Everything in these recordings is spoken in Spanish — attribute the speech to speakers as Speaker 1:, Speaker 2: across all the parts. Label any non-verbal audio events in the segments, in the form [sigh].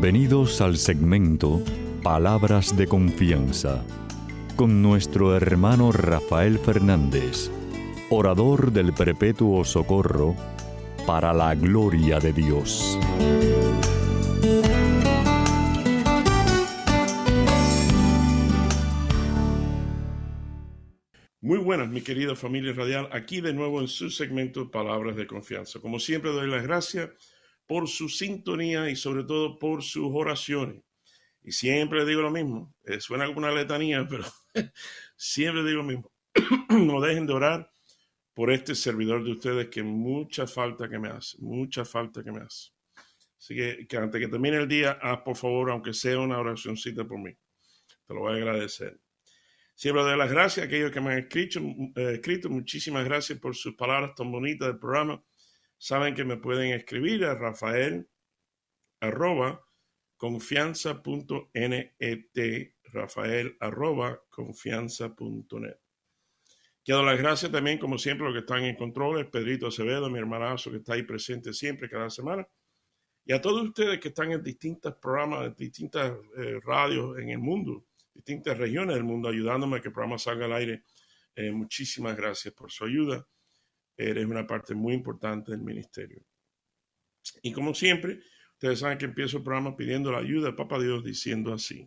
Speaker 1: Bienvenidos al segmento Palabras de Confianza con nuestro hermano Rafael Fernández, orador del Perpetuo Socorro, para la gloria de Dios.
Speaker 2: Muy buenas, mi querida familia radial, aquí de nuevo en su segmento Palabras de Confianza. Como siempre, doy las gracias por su sintonía y sobre todo por sus oraciones. Y siempre digo lo mismo, eh, suena alguna letanía, pero [laughs] siempre digo lo mismo. [clears throat] no dejen de orar por este servidor de ustedes que mucha falta que me hace, mucha falta que me hace. Así que, que antes que termine el día, haz por favor, aunque sea una oracióncita por mí. Te lo voy a agradecer. Siempre doy las gracias a aquellos que me han escrito, eh, escrito. Muchísimas gracias por sus palabras tan bonitas del programa saben que me pueden escribir a Rafael arroba confianza.net, Rafael arroba confianza.net. Quiero las gracias también, como siempre, a los que están en controles, Pedrito Acevedo, mi hermanazo que está ahí presente siempre, cada semana, y a todos ustedes que están en distintos programas, distintas eh, radios en el mundo, distintas regiones del mundo, ayudándome a que el programa salga al aire. Eh, muchísimas gracias por su ayuda eres una parte muy importante del ministerio. Y como siempre, ustedes saben que empiezo el programa pidiendo la ayuda de Papa Dios diciendo así.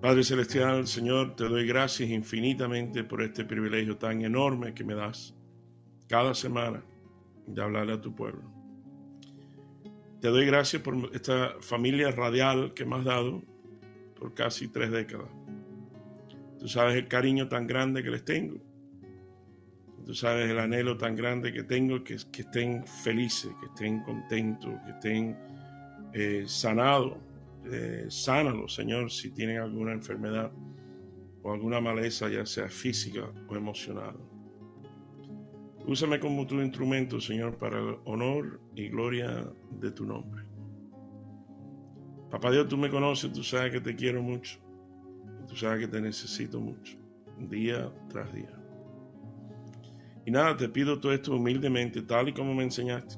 Speaker 2: Padre Celestial, Señor, te doy gracias infinitamente por este privilegio tan enorme que me das cada semana de hablarle a tu pueblo. Te doy gracias por esta familia radial que me has dado por casi tres décadas. Tú sabes el cariño tan grande que les tengo. Tú sabes el anhelo tan grande que tengo que, que estén felices, que estén contentos, que estén eh, sanados. Eh, sánalos, Señor, si tienen alguna enfermedad o alguna maleza, ya sea física o emocional. Úsame como tu instrumento, Señor, para el honor y gloria de tu nombre. Papá Dios, tú me conoces, tú sabes que te quiero mucho. Tú sabes que te necesito mucho, día tras día. Y nada, te pido todo esto humildemente, tal y como me enseñaste.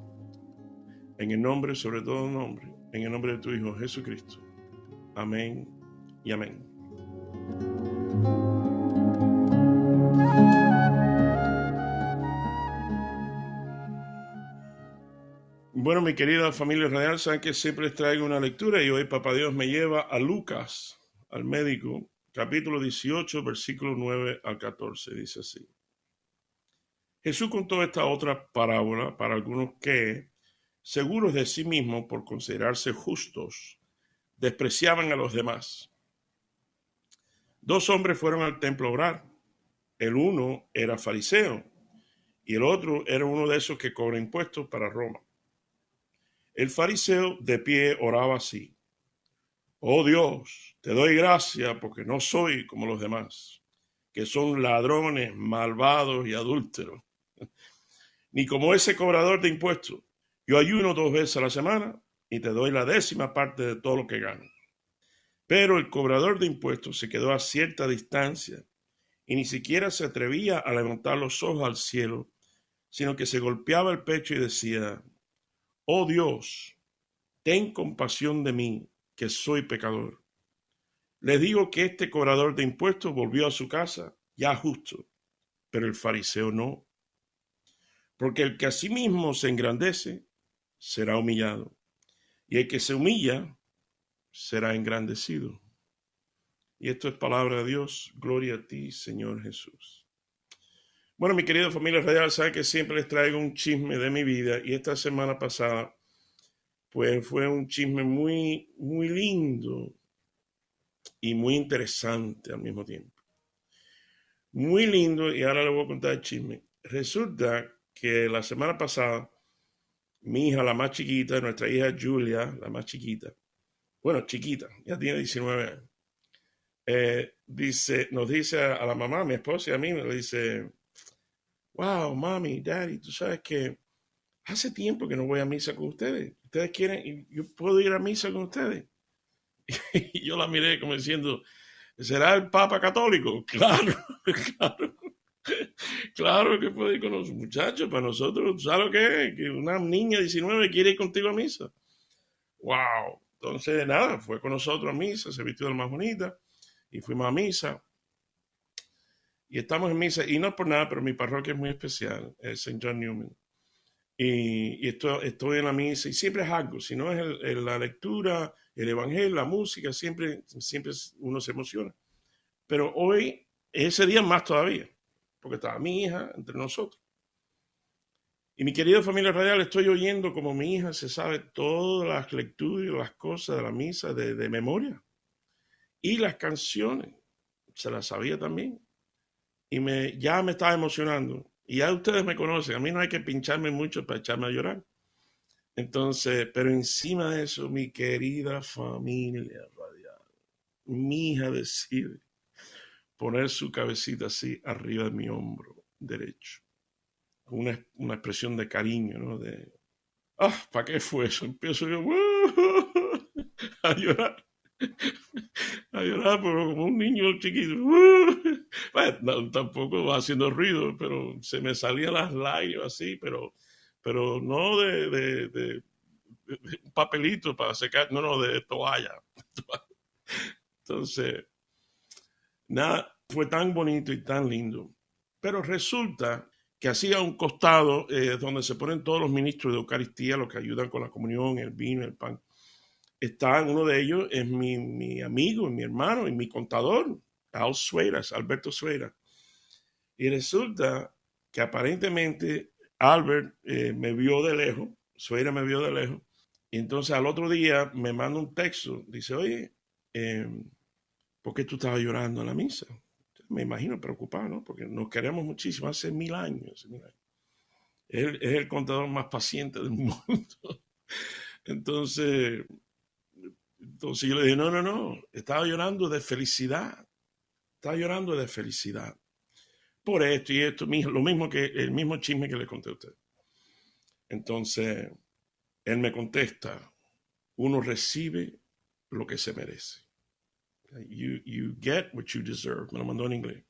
Speaker 2: En el nombre, sobre todo nombre, en el nombre de tu Hijo Jesucristo. Amén y amén. Bueno, mi querida familia radial, saben que siempre les traigo una lectura y hoy Papá Dios me lleva a Lucas, al médico, capítulo 18, versículo 9 al 14. Dice así. Jesús contó esta otra parábola para algunos que, seguros de sí mismos por considerarse justos, despreciaban a los demás. Dos hombres fueron al templo a orar. El uno era fariseo y el otro era uno de esos que cobra impuestos para Roma. El fariseo de pie oraba así. Oh Dios, te doy gracias porque no soy como los demás, que son ladrones, malvados y adúlteros, [laughs] ni como ese cobrador de impuestos. Yo ayuno dos veces a la semana y te doy la décima parte de todo lo que gano. Pero el cobrador de impuestos se quedó a cierta distancia y ni siquiera se atrevía a levantar los ojos al cielo, sino que se golpeaba el pecho y decía, Oh Dios, ten compasión de mí, que soy pecador. Le digo que este cobrador de impuestos volvió a su casa ya justo, pero el fariseo no. Porque el que a sí mismo se engrandece será humillado, y el que se humilla será engrandecido. Y esto es palabra de Dios. Gloria a ti, Señor Jesús. Bueno, mi querida familia radial, sabe que siempre les traigo un chisme de mi vida y esta semana pasada, pues fue un chisme muy, muy lindo y muy interesante al mismo tiempo. Muy lindo y ahora le voy a contar el chisme. Resulta que la semana pasada, mi hija, la más chiquita, nuestra hija Julia, la más chiquita, bueno, chiquita, ya tiene 19 años, eh, dice, nos dice a, la mamá, mi esposa y a mí, le dice, wow, mami, daddy, tú sabes que hace tiempo que no voy a misa con ustedes. Ustedes quieren, yo puedo ir a misa con ustedes. [laughs] Y yo la miré como diciendo, ¿Será el Papa Católico? [laughs] Claro, claro. Claro que puede ir con los muchachos. Para nosotros, ¿sabes lo que es? Que una niña de 19 quiere ir contigo a misa. ¡Wow! Entonces, nada, fue con nosotros a misa, se vistió de la más bonita y fuimos a misa. Y estamos en misa, y no por nada, pero mi parroquia es muy especial, es St. John Newman. Y, y esto, estoy en la misa y siempre es algo, si no es la lectura, el evangelio, la música, siempre, siempre uno se emociona. Pero hoy, ese día más todavía, porque estaba mi hija entre nosotros. Y mi querida familia radial, estoy oyendo como mi hija se sabe todas las lecturas las cosas de la misa de, de memoria. Y las canciones, se las sabía también. Y me, ya me estaba emocionando. Y ya ustedes me conocen, a mí no hay que pincharme mucho para echarme a llorar. Entonces, pero encima de eso, mi querida familia radial, mi hija decide poner su cabecita así arriba de mi hombro derecho, una, una expresión de cariño, ¿no? De, ah, ¿para qué fue eso? Empiezo yo [laughs] a llorar, [laughs] a llorar, pero como un niño chiquito. [laughs] Bueno, tampoco va haciendo ruido, pero se me salían las lágrimas así, pero, pero no de, un papelito para secar, no, no, de toalla. [laughs] Entonces, nada, fue tan bonito y tan lindo. Pero resulta que así a un costado, eh, donde se ponen todos los ministros de Eucaristía, los que ayudan con la comunión, el vino, el pan, está uno de ellos, es mi, mi amigo, mi hermano y mi contador, Al Sueras, Alberto Sueira. Y resulta que aparentemente Albert eh, me vio de lejos, Sueira me vio de lejos, y entonces al otro día me manda un texto, dice, oye, eh, ¿por qué tú estabas llorando en la misa? Me imagino preocupado, ¿no? Porque nos queremos muchísimo, hace mil años. Mil años. Es el contador más paciente del [laughs] mundo. Entonces, entonces yo le dije, no, no, no, estaba llorando de felicidad. Estaba llorando de felicidad. Por esto y esto, lo mismo que el mismo chisme que le conté a usted. Entonces, él me contesta, uno recibe lo que se merece. You, you get what you deserve. Me lo mandó en inglés.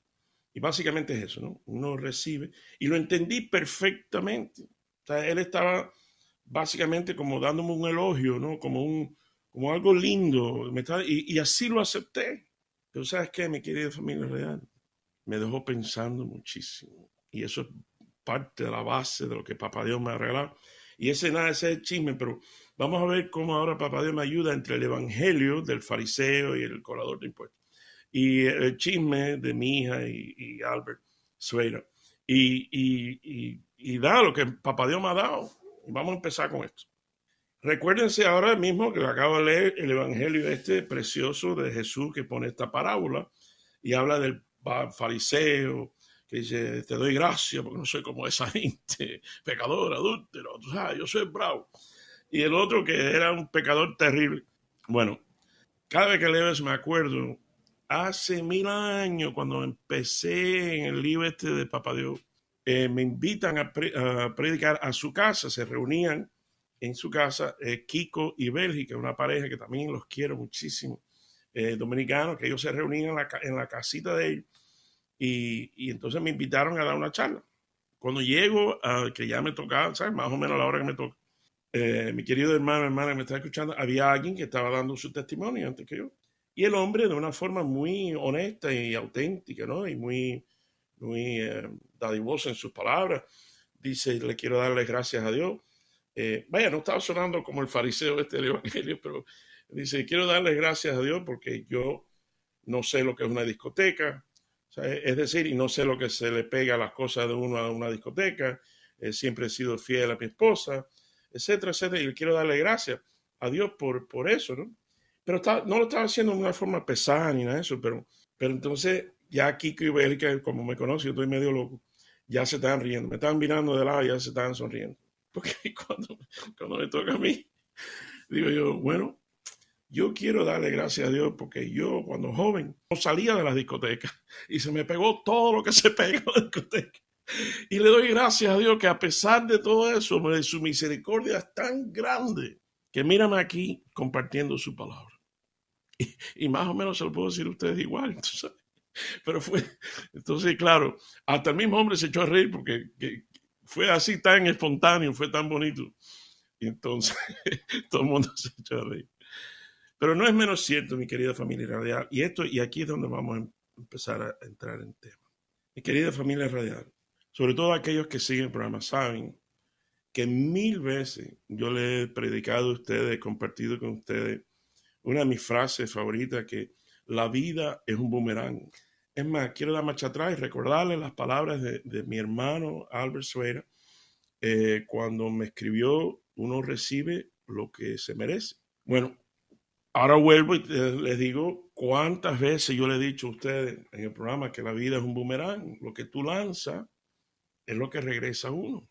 Speaker 2: Y básicamente es eso, ¿no? Uno recibe. Y lo entendí perfectamente. O sea, él estaba básicamente como dándome un elogio, ¿no? Como un, como algo lindo. y, y, así lo acepté. Pero ¿sabes qué, mi querida familia real? Me dejó pensando muchísimo. Y eso es parte de la base de lo que Papá Dios me ha regalado. Y ese nada, es el chisme, pero vamos a ver cómo ahora Papá Dios me ayuda entre el evangelio del fariseo y el colador de impuestos. Y el chisme de mi hija y, Albert Sueira. Y, y, y da lo que Papá Dios me ha dado. Vamos a empezar con esto. Recuérdense ahora mismo que acabo de leer el evangelio este precioso de Jesús que pone esta parábola y habla del fariseo que dice, te doy gracias porque no soy como esa [laughs] gente, pecador, adúltero, tú sabes, yo soy bravo. Y el otro que era un pecador terrible. Bueno, cada vez que leo eso me acuerdo, hace mil años cuando empecé en el libro este de Papa Dios, eh, me invitan a, predicar a su casa, se reunían en su casa, eh, Kiko y Bélgica, una pareja que también los quiero muchísimo, eh, dominicanos, que ellos se reunían en la, en la casita de ellos y, y, entonces me invitaron a dar una charla. Cuando llego, a, que ya me tocaba, ¿sabes? Más o menos a la hora que me toca, eh, mi querido hermano, hermana que me está escuchando, había alguien que estaba dando su testimonio antes que yo. Y el hombre, de una forma muy honesta y auténtica, ¿no? Y muy, muy eh, dadivosa en sus palabras, dice, le quiero darle gracias a Dios eh, vaya, no estaba sonando como el fariseo este del Evangelio, [laughs] pero dice, quiero darle gracias a Dios porque yo no sé lo que es una discoteca, es decir, y no sé lo que se le pega a las cosas de uno a una discoteca, eh, siempre he sido fiel a mi esposa, etcétera, etcétera, y quiero darle gracias a Dios por, por eso, ¿no? Pero no lo estaba haciendo de una forma pesada ni nada de eso, pero, pero entonces ya Kiko y Bélgica, como me conoce, yo estoy medio loco, ya se están riendo, me están mirando de lado y ya se están sonriendo. Porque [laughs] cuando, me toca a mí, digo yo, bueno, yo quiero darle gracias a Dios porque yo cuando joven no salía de las discotecas y se me pegó todo lo que se [laughs] pega en la discoteca. Y le doy gracias a Dios que a pesar de todo eso, su misericordia es tan grande que mírame aquí compartiendo su palabra. Y, más o menos se lo puedo decir a ustedes igual. [laughs] Pero fue, entonces, claro, hasta el mismo hombre se echó a reír porque fue así tan espontáneo, fue tan bonito. Y entonces [laughs] todo el mundo se echó a reír. Pero no es menos cierto, mi querida familia radial. Y esto, y aquí es donde vamos a empezar a entrar en tema. Mi querida familia radial, sobre todo aquellos que siguen el programa, saben que mil veces yo le he predicado a ustedes, he compartido con ustedes una de mis frases favoritas, que la vida es un boomerang. Es más, quiero dar marcha atrás y recordarle las palabras de, mi hermano Albert Suera eh, cuando me escribió, uno recibe lo que se merece. Bueno, ahora vuelvo y les digo cuántas veces yo le he dicho a ustedes en el programa que la vida es un boomerang. Lo que tú lanzas es lo que regresa a uno.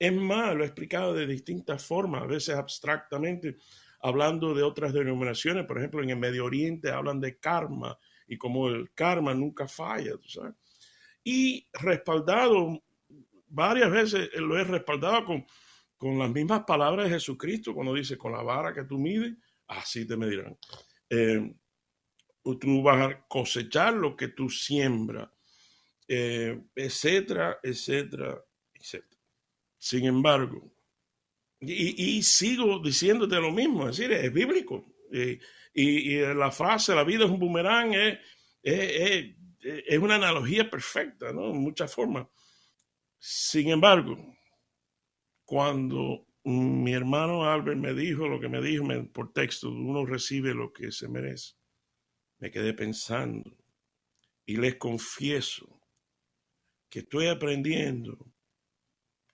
Speaker 2: Es más, lo he explicado de distintas formas, a veces abstractamente, hablando de otras denominaciones. Por ejemplo, en el Medio Oriente hablan de karma y como el karma nunca falla, ¿tú sabes? Y respaldado, varias veces lo he respaldado con, con las mismas palabras de Jesucristo cuando dice, con la vara que tú mides, así te medirán. Eh, tú vas a cosechar lo que tú siembras, eh, etcétera, etcétera, etcétera. Sin embargo, y, sigo diciéndote lo mismo, es decir, es bíblico. Y, la frase, la vida es un boomerang, es, es, una analogía perfecta, ¿no? En muchas formas. Sin embargo, cuando mi hermano Albert me dijo lo que me dijo por texto, uno recibe lo que se merece, me quedé pensando y les confieso que estoy aprendiendo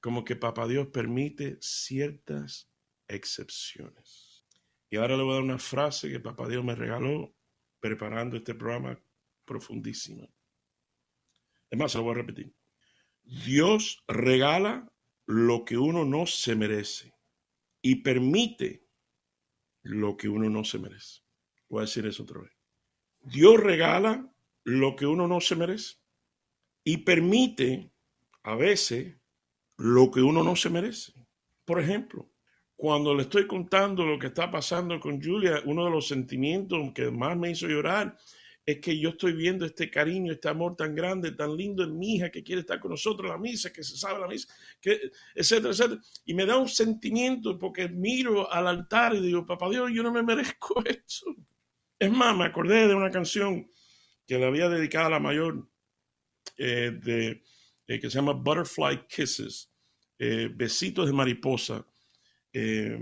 Speaker 2: como que Papá Dios permite ciertas excepciones. Y ahora le voy a dar una frase que Papá Dios me regaló preparando este programa profundísimo. Es más, se lo voy a repetir. Dios regala lo que uno no se merece y permite lo que uno no se merece. Voy a decir eso otra vez. Dios regala lo que uno no se merece y permite a veces lo que uno no se merece. Por ejemplo, cuando le estoy contando lo que está pasando con Julia, uno de los sentimientos que más me hizo llorar es que yo estoy viendo este cariño, este amor tan grande, tan lindo en mi hija que quiere estar con nosotros en la misa, que se sabe la misa, que, etcétera, etcétera. Y me da un sentimiento porque miro al altar y digo, papá Dios, yo no me merezco [laughs] esto. Es más, me acordé de una canción que le había dedicado a la mayor, eh, eh, que se llama Butterfly Kisses eh, Besitos de Mariposa. Eh,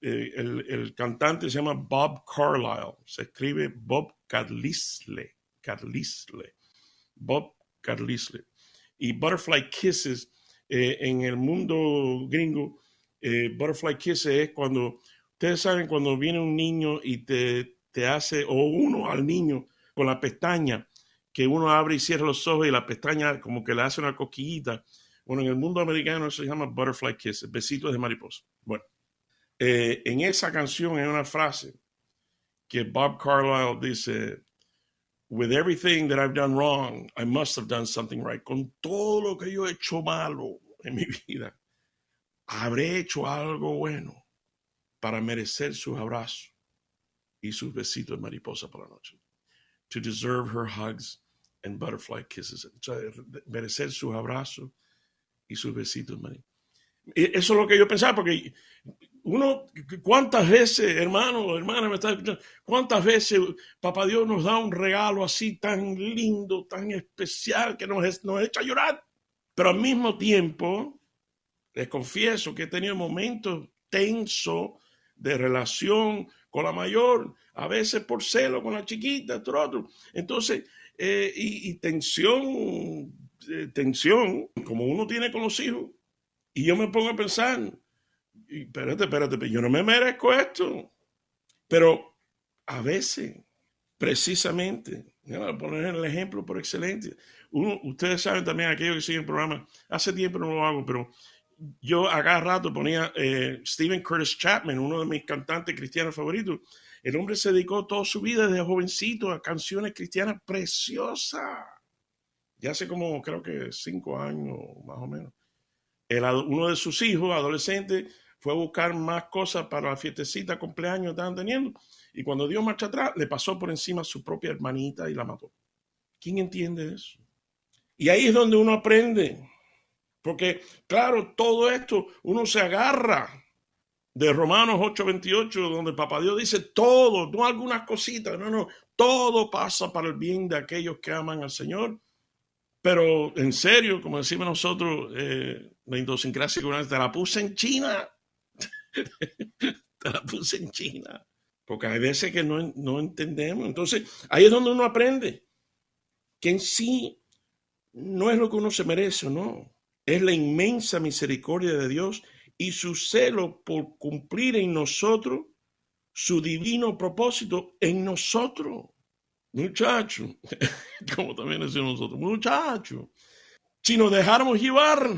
Speaker 2: eh, el, cantante se llama Bob Carlyle, se escribe Bob Carlisle, Carlisle, Bob Carlisle. Y Butterfly Kisses, en el mundo gringo, Butterfly Kisses es cuando, ustedes saben, cuando viene un niño y te, te hace, o uno al niño con la pestaña, que uno abre y cierra los ojos y la pestaña como que le hace una cosquillita bueno, en el mundo americano eso se llama Butterfly Kisses, besitos de mariposa. Bueno, eh, en esa canción hay una frase que Bob Carlyle dice, With everything that I've done wrong, I must have done something right. Con todo lo que yo he hecho malo en mi vida, habré hecho algo bueno para merecer sus abrazos y sus besitos de mariposa por la noche. To deserve her hugs and butterfly kisses. merecer sus abrazos y sus besitos, Eso es lo que yo pensaba, porque uno, ¿cuántas veces, hermano, hermana, me está escuchando? ¿Cuántas veces Papá Dios nos da un regalo así tan lindo, tan especial, que nos, nos echa a llorar? Pero al mismo tiempo, les confieso que he tenido momentos tensos de relación con la mayor, a veces por celo con la chiquita, otro, Entonces, eh, y, y tensión tensión como uno tiene con los hijos. Y yo me pongo a pensar, espérate, espérate, yo no me merezco esto. Pero a veces, precisamente, voy a poner el ejemplo por excelencia. Uno, ustedes saben también, aquellos que siguen el programa, hace tiempo no lo hago, pero yo a cada rato ponía eh, Stephen Curtis Chapman, uno de mis cantantes cristianos favoritos. El hombre se dedicó toda su vida desde jovencito a canciones cristianas preciosas ya hace como creo que cinco años más o menos. uno de sus hijos, adolescente, fue a buscar más cosas para la fiestecita, cumpleaños estaban teniendo. Y cuando dio marcha atrás, le pasó por encima su propia hermanita y la mató. ¿Quién entiende eso? Y ahí es donde uno aprende. Porque, claro, todo esto uno se agarra de Romanos 8:28, donde el Papá Dios dice todo, no algunas cositas, no, no, todo pasa para el bien de aquellos que aman al Señor. Pero en serio, como decimos nosotros, eh, la idiosincrasia te la puse en China. [laughs] te la puse en China. Porque hay veces que no, no entendemos. Entonces, ahí es donde uno aprende que en sí no es lo que uno se merece, no. Es la inmensa misericordia de Dios y su celo por cumplir en nosotros su divino propósito en nosotros. Muchacho, [laughs] como también decimos nosotros, muchacho, si nos dejáramos llevar,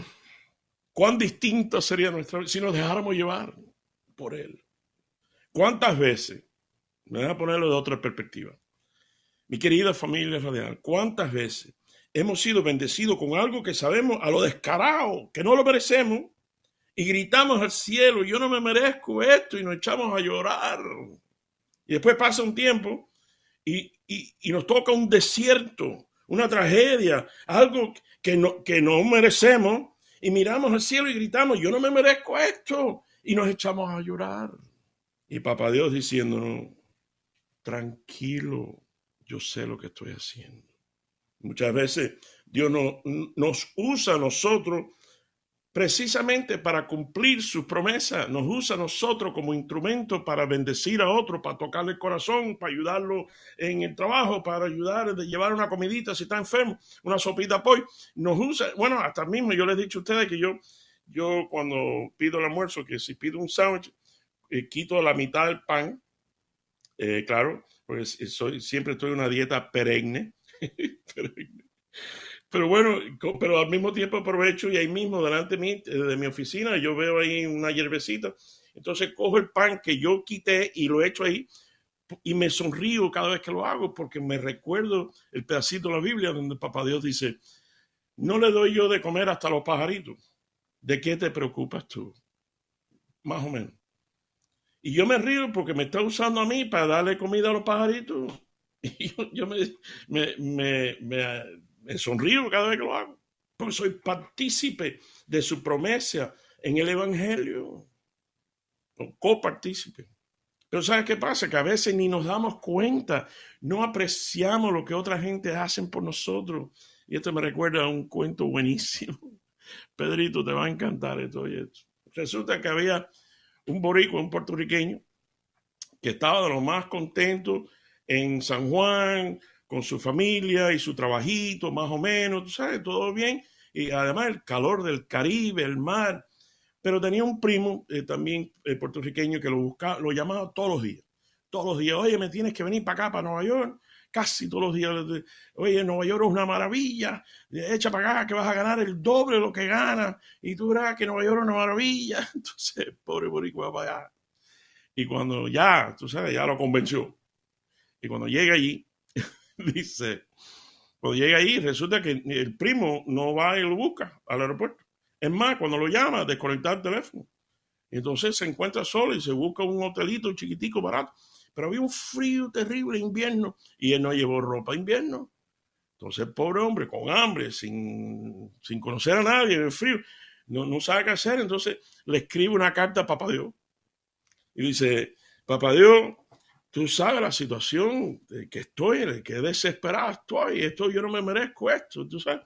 Speaker 2: cuán distinta sería nuestra vida si nos dejáramos llevar por Él. ¿Cuántas veces? Me voy a ponerlo de otra perspectiva. Mi querida familia radial, ¿cuántas veces hemos sido bendecidos con algo que sabemos a lo descarado, que no lo merecemos, y gritamos al cielo, yo no me merezco esto, y nos echamos a llorar. Y después pasa un tiempo y, nos toca un desierto, una tragedia, algo que no, que no merecemos, y miramos al cielo y gritamos, yo no me merezco esto, y nos echamos a llorar. Y Papá Dios diciendo, tranquilo, yo sé lo que estoy haciendo. Muchas veces Dios no, nos usa a nosotros precisamente para cumplir sus promesas. Nos usa a nosotros como instrumento para bendecir a otro, para tocarle el corazón, para ayudarlo en el trabajo, para ayudar a llevar una comidita si está enfermo, una sopita apoyo. Nos usa, bueno, hasta mismo yo les he dicho a ustedes que yo, yo cuando pido el almuerzo, que si pido un sándwich, eh, quito la mitad del pan, eh, claro, porque soy, siempre estoy en una dieta perenne [laughs] pero bueno, pero al mismo tiempo aprovecho y ahí mismo delante de mi, de mi oficina yo veo ahí una hierbecita. Entonces cojo el pan que yo quité y lo echo ahí y me sonrío cada vez que lo hago porque me recuerdo el pedacito de la Biblia donde Papá Dios dice, no le doy yo de comer hasta los pajaritos. ¿De qué te preocupas tú? Más o menos. Y yo me río porque me está usando a mí para darle comida a los pajaritos. [laughs] Y yo, me, me me sonrío cada vez que lo hago, porque soy partícipe de su promesa en el Evangelio, copartícipe. Pero ¿sabes qué pasa? Que a veces ni nos damos cuenta, no apreciamos lo que otra gente hacen por nosotros. Y esto me recuerda a un cuento buenísimo. [laughs] Pedrito, te va a encantar esto y esto. Resulta que había un boricua, un puertorriqueño, que estaba de lo más contento en San Juan, con su familia y su trabajito, más o menos, tú sabes, todo bien. Y además el calor del Caribe, el mar. Pero tenía un primo eh, también eh, puertorriqueño que lo buscaba, lo llamaba todos los días. Todos los días, oye, me tienes que venir para acá, para Nueva York. Casi todos los días. Oye, Nueva York es una maravilla. Echa para acá que vas a ganar el doble de lo que gana. Y tú verás que Nueva York es una maravilla. [laughs] Entonces, pobre boricua para allá. Y cuando ya, tú sabes, ya lo convenció. Y cuando llega allí, [laughs] dice, cuando llega ahí, resulta que el primo no va y lo busca al aeropuerto. Es más, cuando lo llama, desconectar el teléfono. Entonces se encuentra solo y se busca un hotelito chiquitico, barato. Pero había un frío terrible invierno y él no llevó ropa invierno. Entonces, pobre hombre, con hambre, sin, sin conocer a nadie, en el frío, no, no sabe qué hacer. Entonces, le escribe una carta a Papá Dios. Y dice, Papá Dios, Tú sabes la situación que estoy, de que desesperado estoy, esto yo no me merezco esto, tú sabes.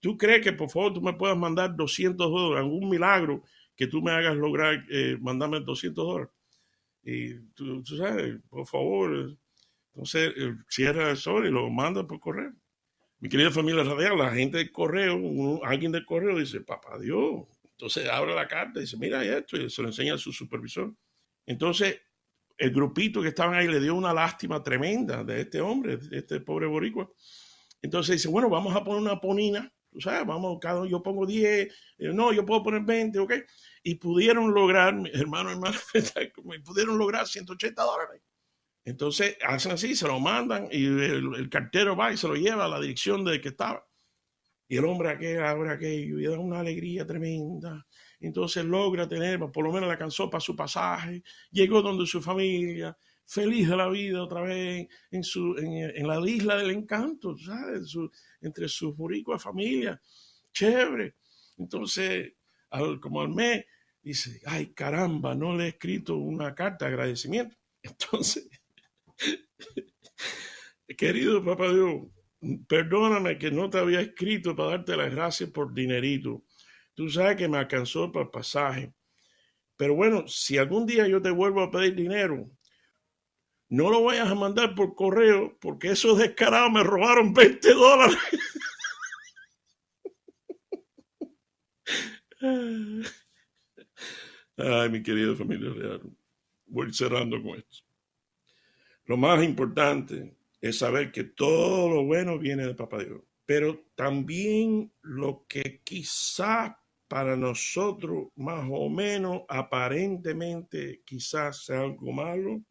Speaker 2: ¿Tú crees que por favor tú me puedas mandar 200 dólares, algún milagro que tú me hagas lograr eh, mandarme 200 dólares? Y tú, sabes, por favor, entonces eh, cierra el sol y lo manda por correo. Mi querida familia radial, la gente del correo, alguien del correo dice, papá Dios. Entonces abre la carta y dice, mira esto, y se lo enseña a su supervisor. Entonces el grupito que estaban ahí le dio una lástima tremenda de este hombre, de este pobre boricua. Entonces dice, bueno, vamos a poner una ponina, tú sabes, vamos, cada yo pongo 10, eh, no, yo puedo poner 20, ¿ok? Y pudieron lograr, hermano, hermano, [laughs] pudieron lograr 180 dólares. Entonces hacen así, se lo mandan y el, cartero va y se lo lleva a la dirección de que estaba. Y el hombre aquel abre aquello y da una alegría tremenda entonces logra tener, por lo menos le alcanzó para su pasaje, llegó donde su familia, feliz de la vida otra vez en, su, en, la isla del encanto, ¿sabes? entre sus boricuas familia, chévere. Entonces, como al mes, dice, ay caramba, no le he escrito una carta de agradecimiento. [laughs] Entonces, querido papá Dios, perdóname que no te había escrito para darte las gracias por dinerito. Tú sabes que me alcanzó para el pasaje. Pero bueno, si algún día yo te vuelvo a pedir dinero, no lo vayas a mandar por correo porque esos descarados me robaron 20 dólares. [laughs] Ay, mi querida familia real. Voy cerrando con esto. Lo más importante es saber que todo lo bueno viene de Papá Dios, pero también lo que quizás para nosotros más o menos aparentemente quizás sea algo malo,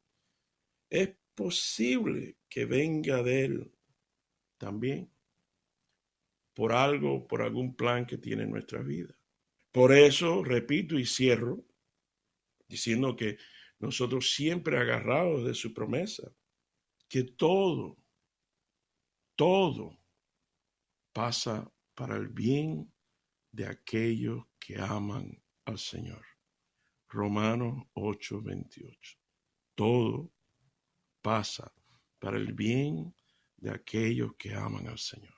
Speaker 2: es posible que venga de Él también por algo, por algún plan que tiene en nuestra vida. Por eso, repito y cierro, diciendo que nosotros siempre agarrados de su promesa, que todo, todo pasa para el bien de aquellos que aman al Señor. Romanos 8:28. Todo pasa para el bien de aquellos que aman al Señor.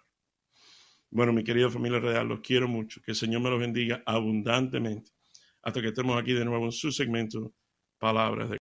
Speaker 2: Bueno, mi querida familia real, los quiero mucho. Que el Señor me los bendiga abundantemente. Hasta que estemos aquí de nuevo en su segmento, Palabras de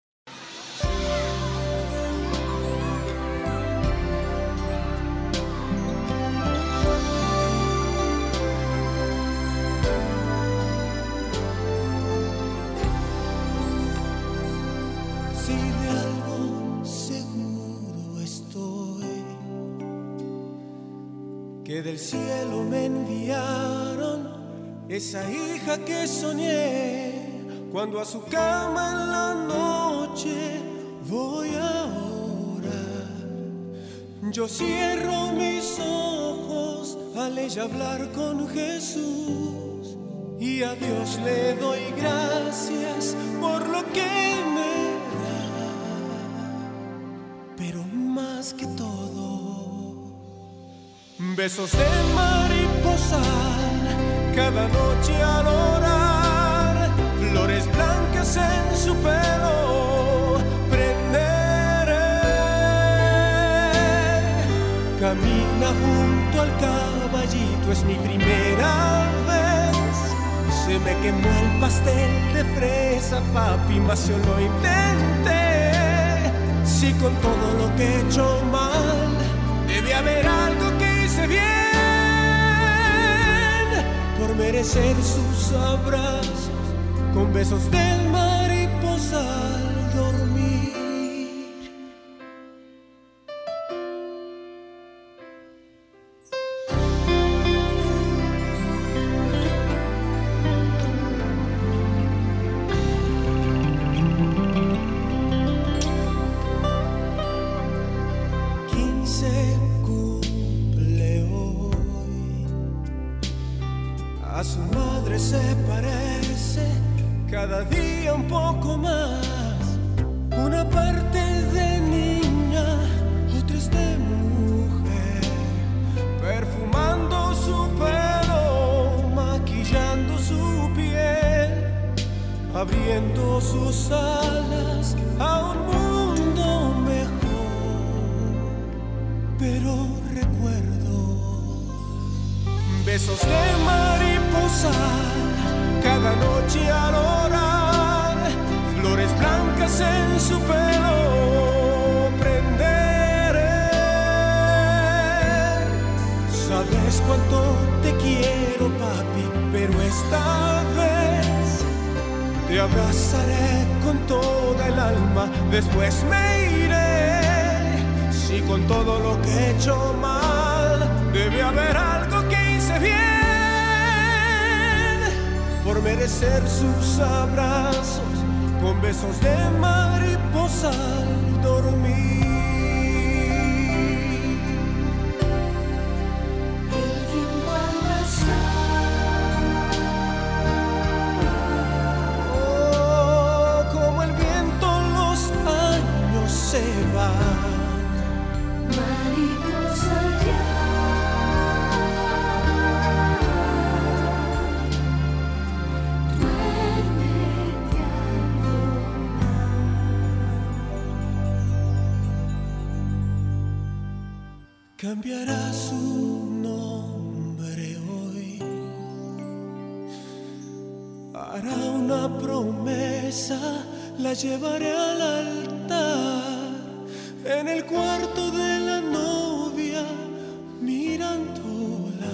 Speaker 3: cierro mis ojos al ella hablar con Jesús y a Dios le doy gracias por lo que me da. Pero más que todo, besos de mariposa cada noche al orar, flores blancas en su pelo Camina junto al caballito, es mi primera vez. Se me quemó el pastel de fresa, papi, mas yo lo intenté. Si con todo lo que he hecho mal, debe haber algo que hice bien merecer sus abrazos con besos del mariposa pero recuerdo besos de mariposa cada noche al orar, flores blancas en su pelo prenderé. Sabes cuánto te quiero, papi, pero esta vez te abrazaré con toda el alma, después me iré. Si con todo lo que he hecho mal, debe haber algo que hice bien. Por merecer sus abrazos, con besos de mariposa al dormir. Llevaré al altar. En el cuarto de la novia mirándola.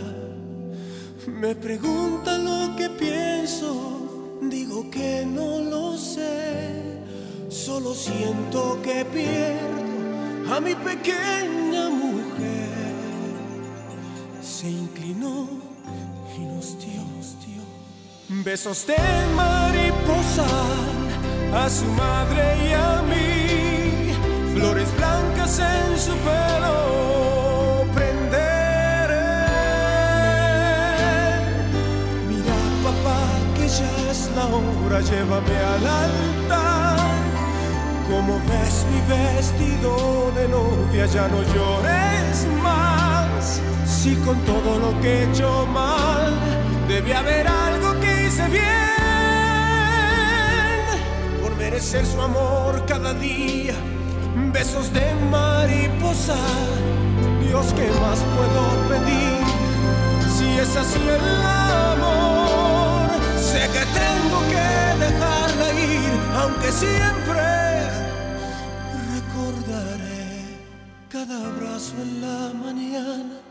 Speaker 3: Me pregunta lo que pienso, digo que no lo sé, solo siento que pierdo a mi pequeña mujer. Se inclinó y nos dio, besos de mariposa a su madre y a mí, flores blancas en su pelo prenderé. Mira papá que ya es la hora, llévame al altar. Como ves mi vestido de novia, ya no llores más si con todo lo que he hecho mal, debe haber algo que hice bien. Merecer su amor cada día, besos de mariposa. Dios, ¿qué más puedo pedir? Si es así el amor, sé que tengo que dejarla ir, aunque siempre recordaré cada abrazo en la mañana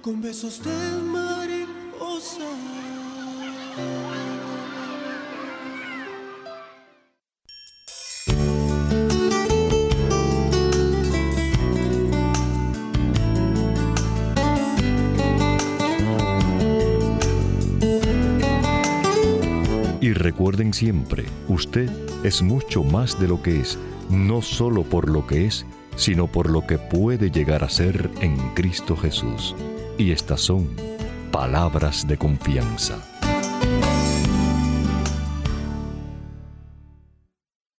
Speaker 3: con besos de mariposa.
Speaker 1: Recuerden siempre, usted es mucho más de lo que es, no solo por lo que es, sino por lo que puede llegar a ser en Cristo Jesús y estas son palabras de confianza.